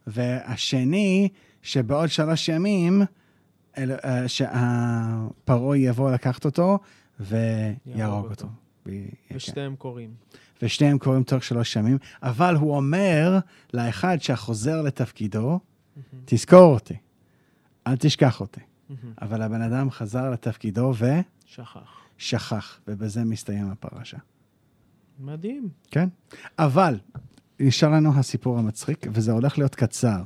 והשני, שבעוד שלוש ימים, אל- אה, שהפרעה יבוא לקחת אותו ויהרוג יהרוג אותו. אותו. ב- כן. ושתיהם קוראים. ושניהם קוראים תוך שלוש ימים, אבל הוא אומר לאחד שחוזר לתפקידו. תזכור אותי, אל תשכח אותי. אבל הבן אדם חזר לתפקידו שכח. ושכח, ובזה מסתיים הפרשה. מדהים. כן? אבל נשאר לנו הסיפור המצחיק, וזה הולך להיות קצר.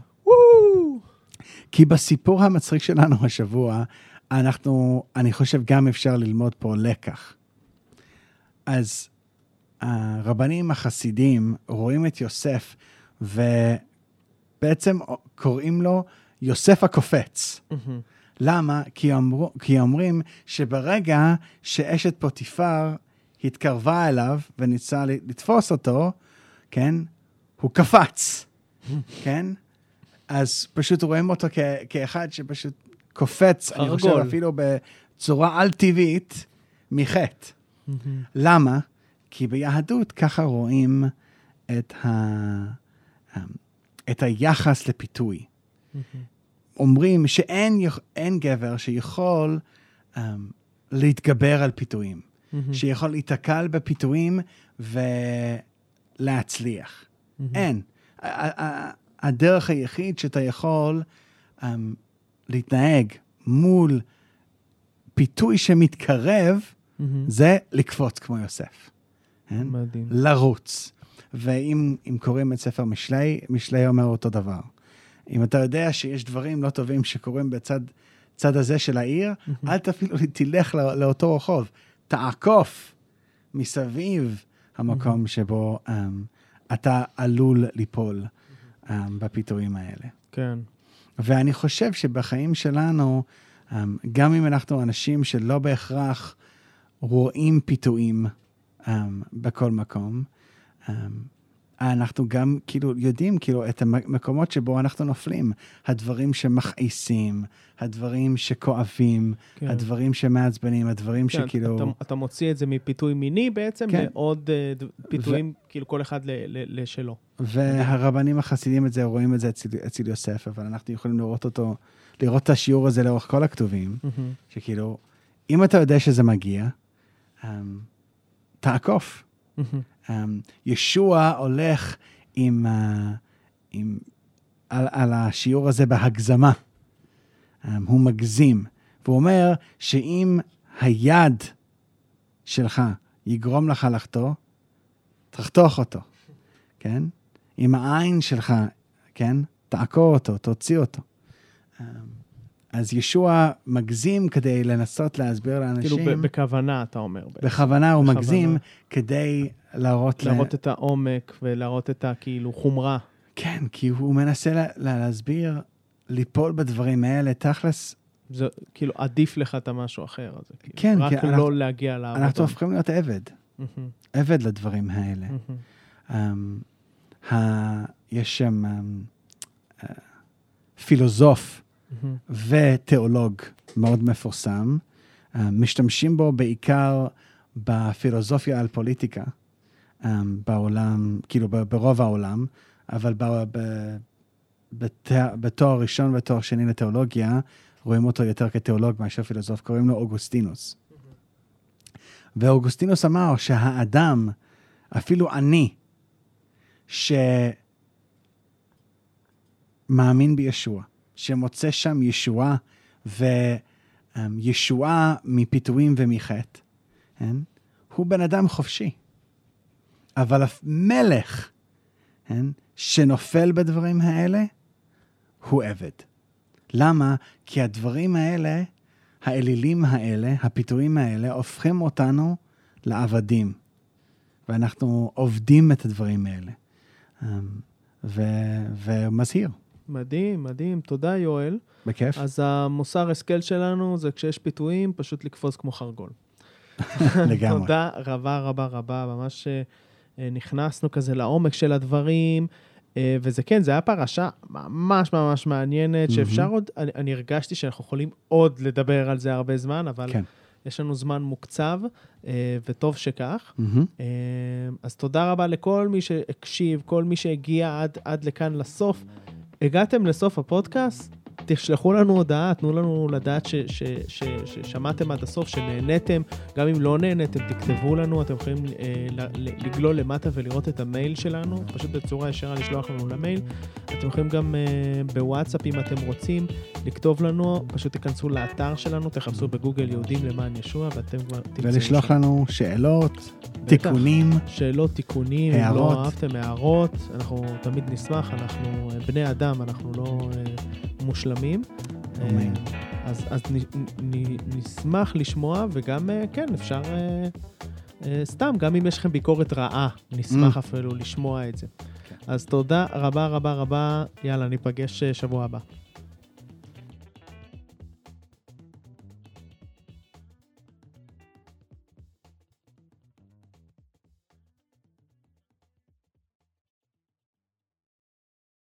כי בסיפור המצחיק שלנו השבוע, אנחנו, אני חושב, גם אפשר ללמוד פה לקח. אז הרבנים החסידים רואים את יוסף, ובעצם קוראים לו יוסף הקופץ. מהמם. למה? כי, אמרו, כי אומרים שברגע שאשת פוטיפר התקרבה אליו וניסה לתפוס אותו, כן, הוא קפץ, כן? אז פשוט רואים אותו כ- כאחד שפשוט קופץ, אני חושב. אפילו בצורה על-טבעית, מחטא. מהמם. למה? כי ביהדות ככה רואים את, ה... את היחס לפיתוי. מהמם. אומרים שאין גבר שיכול um, להתגבר על פיתויים, מהמם. שיכול להיתקל בפיתויים ולהצליח. מהמם. אין. הדרך היחיד שאתה יכול um, להתנהג מול פיתוי שמתקרב, מהמם. זה לקפוץ כמו יוסף. כן? מדהים. לרוץ. ואם אם קוראים את ספר משלי, משלי אומר אותו דבר. אם אתה יודע שיש דברים לא טובים שקורים בצד צד הזה של העיר, אל תפילו תלך לא, לאותו רחוב. תעקוף מסביב המקום שבו um, אתה עלול ליפול um, בפיתויים האלה. כן. ואני חושב שבחיים שלנו, um, גם אם אנחנו אנשים שלא בהכרח רואים פיתויים um, בכל מקום, um, אנחנו גם כאילו יודעים כאילו את המקומות שבו אנחנו נופלים, הדברים שמכעיסים, הדברים שכואבים, כן. הדברים שמעצבנים, הדברים כן, שכאילו... אתה, אתה מוציא את זה מפיתוי מיני בעצם כן. לעוד ד- פיתויים, כאילו כל אחד ל, ל, לשלו. והרבנים החסידים את זה, רואים את זה אצל, אצל יוסף, אבל אנחנו יכולים לראות אותו, לראות את השיעור הזה לאורך כל הכתובים, מהמם. שכאילו, אם אתה יודע שזה מגיע, um, תעקוף. Um, ישוע הולך עם, uh, עם, על, על השיעור הזה בהגזמה. Um, הוא מגזים, והוא אומר שאם היד שלך יגרום לך לחטוא, תחתוך אותו, כן? אם העין שלך, כן? תעקור אותו, תוציא אותו. אז ישוע מגזים כדי לנסות להסביר לאנשים, כאילו בכוונה, אתה אומר. בעצם. בכוונה הוא בכוונה. מגזים כדי להראות... להראות את העומק ולהראות את הכאילו חומרה. כן, כי הוא מנסה לה, לה, להסביר, ליפול בדברים האלה, תכלס, זה כאילו עדיף לך את המשהו אחר. אז זה כאילו, כן, רק כי לא אנחנו- להגיע לעבודה. אנחנו הופכים להיות עבד, מהמם. עבד לדברים האלה. מהמם. Um, ה... יש שם um, uh, פילוסוף ותיאולוג מאוד מפורסם, um, משתמשים בו בעיקר בפילוסופיה על פוליטיקה um, בעולם, כאילו ברוב העולם, אבל. בתואר ראשון ותואר שני לתיאולוגיה, רואים אותו יותר כתיאולוג מאשר פילוסוף, קוראים לו אוגוסטינוס. ואוגוסטינוס אמר שהאדם, אפילו אני, שמאמין בישוע, שמוצא שם ישועה, וישועה מפיתויים ומחטא, כן? הוא בן אדם חופשי. אבל המלך, כן? שנופל בדברים האלה, הוא עבד. למה? כי הדברים האלה, האלילים האלה, הפיתויים האלה, הופכים אותנו לעבדים. ואנחנו עובדים את הדברים האלה. אמ, ו- ומזהיר. מדהים, מדהים. תודה, יואל. בכיף. אז המוסר השכל שלנו זה כשיש פיתויים, פשוט לקפוץ כמו חרגול. לגמרי. תודה רבה רבה רבה, ממש אה, נכנסנו כזה לעומק של הדברים, אה, וזה כן, זה היה פרשה ממש ממש מעניינת, שאפשר עוד, אני, אני הרגשתי שאנחנו יכולים עוד לדבר על זה הרבה זמן, אבל כן. יש לנו זמן מוקצב, אה, וטוב שכך. אה, אז תודה רבה לכל מי שהקשיב, כל מי שהגיע עד, עד לכאן לסוף. הגעתם לסוף הפודקאסט? תשלחו לנו הודעה, תנו לנו לדעת ש, ש, ש, ששמעתם עד הסוף, שנהניתם. גם אם לא נהניתם, תכתבו לנו, אתם יכולים אה, לגלול למטה ולראות את המייל שלנו, פשוט בצורה ישרה לשלוח לנו למייל. אתם יכולים גם אה, בוואטסאפ, אם אתם רוצים, לכתוב לנו, פשוט תיכנסו לאתר שלנו, תחפשו בגוגל יהודים למען ישוע, ואתם כבר תמצאו ולשלוח שם. לנו שאלות, תיקונים. שאלות, תיקונים, אם הערות. לא אהבתם הערות, אנחנו תמיד נשמח, אנחנו אה, בני אדם, אנחנו לא אה, מושלמים. אמן. אה, אז, אז נ, נ, נשמח לשמוע, וגם, אה, כן, אפשר אה, סתם, גם אם יש לכם ביקורת רעה, נשמח Mm. אפילו לשמוע את זה. כן. אז תודה רבה רבה רבה, יאללה, ניפגש שבוע הבא.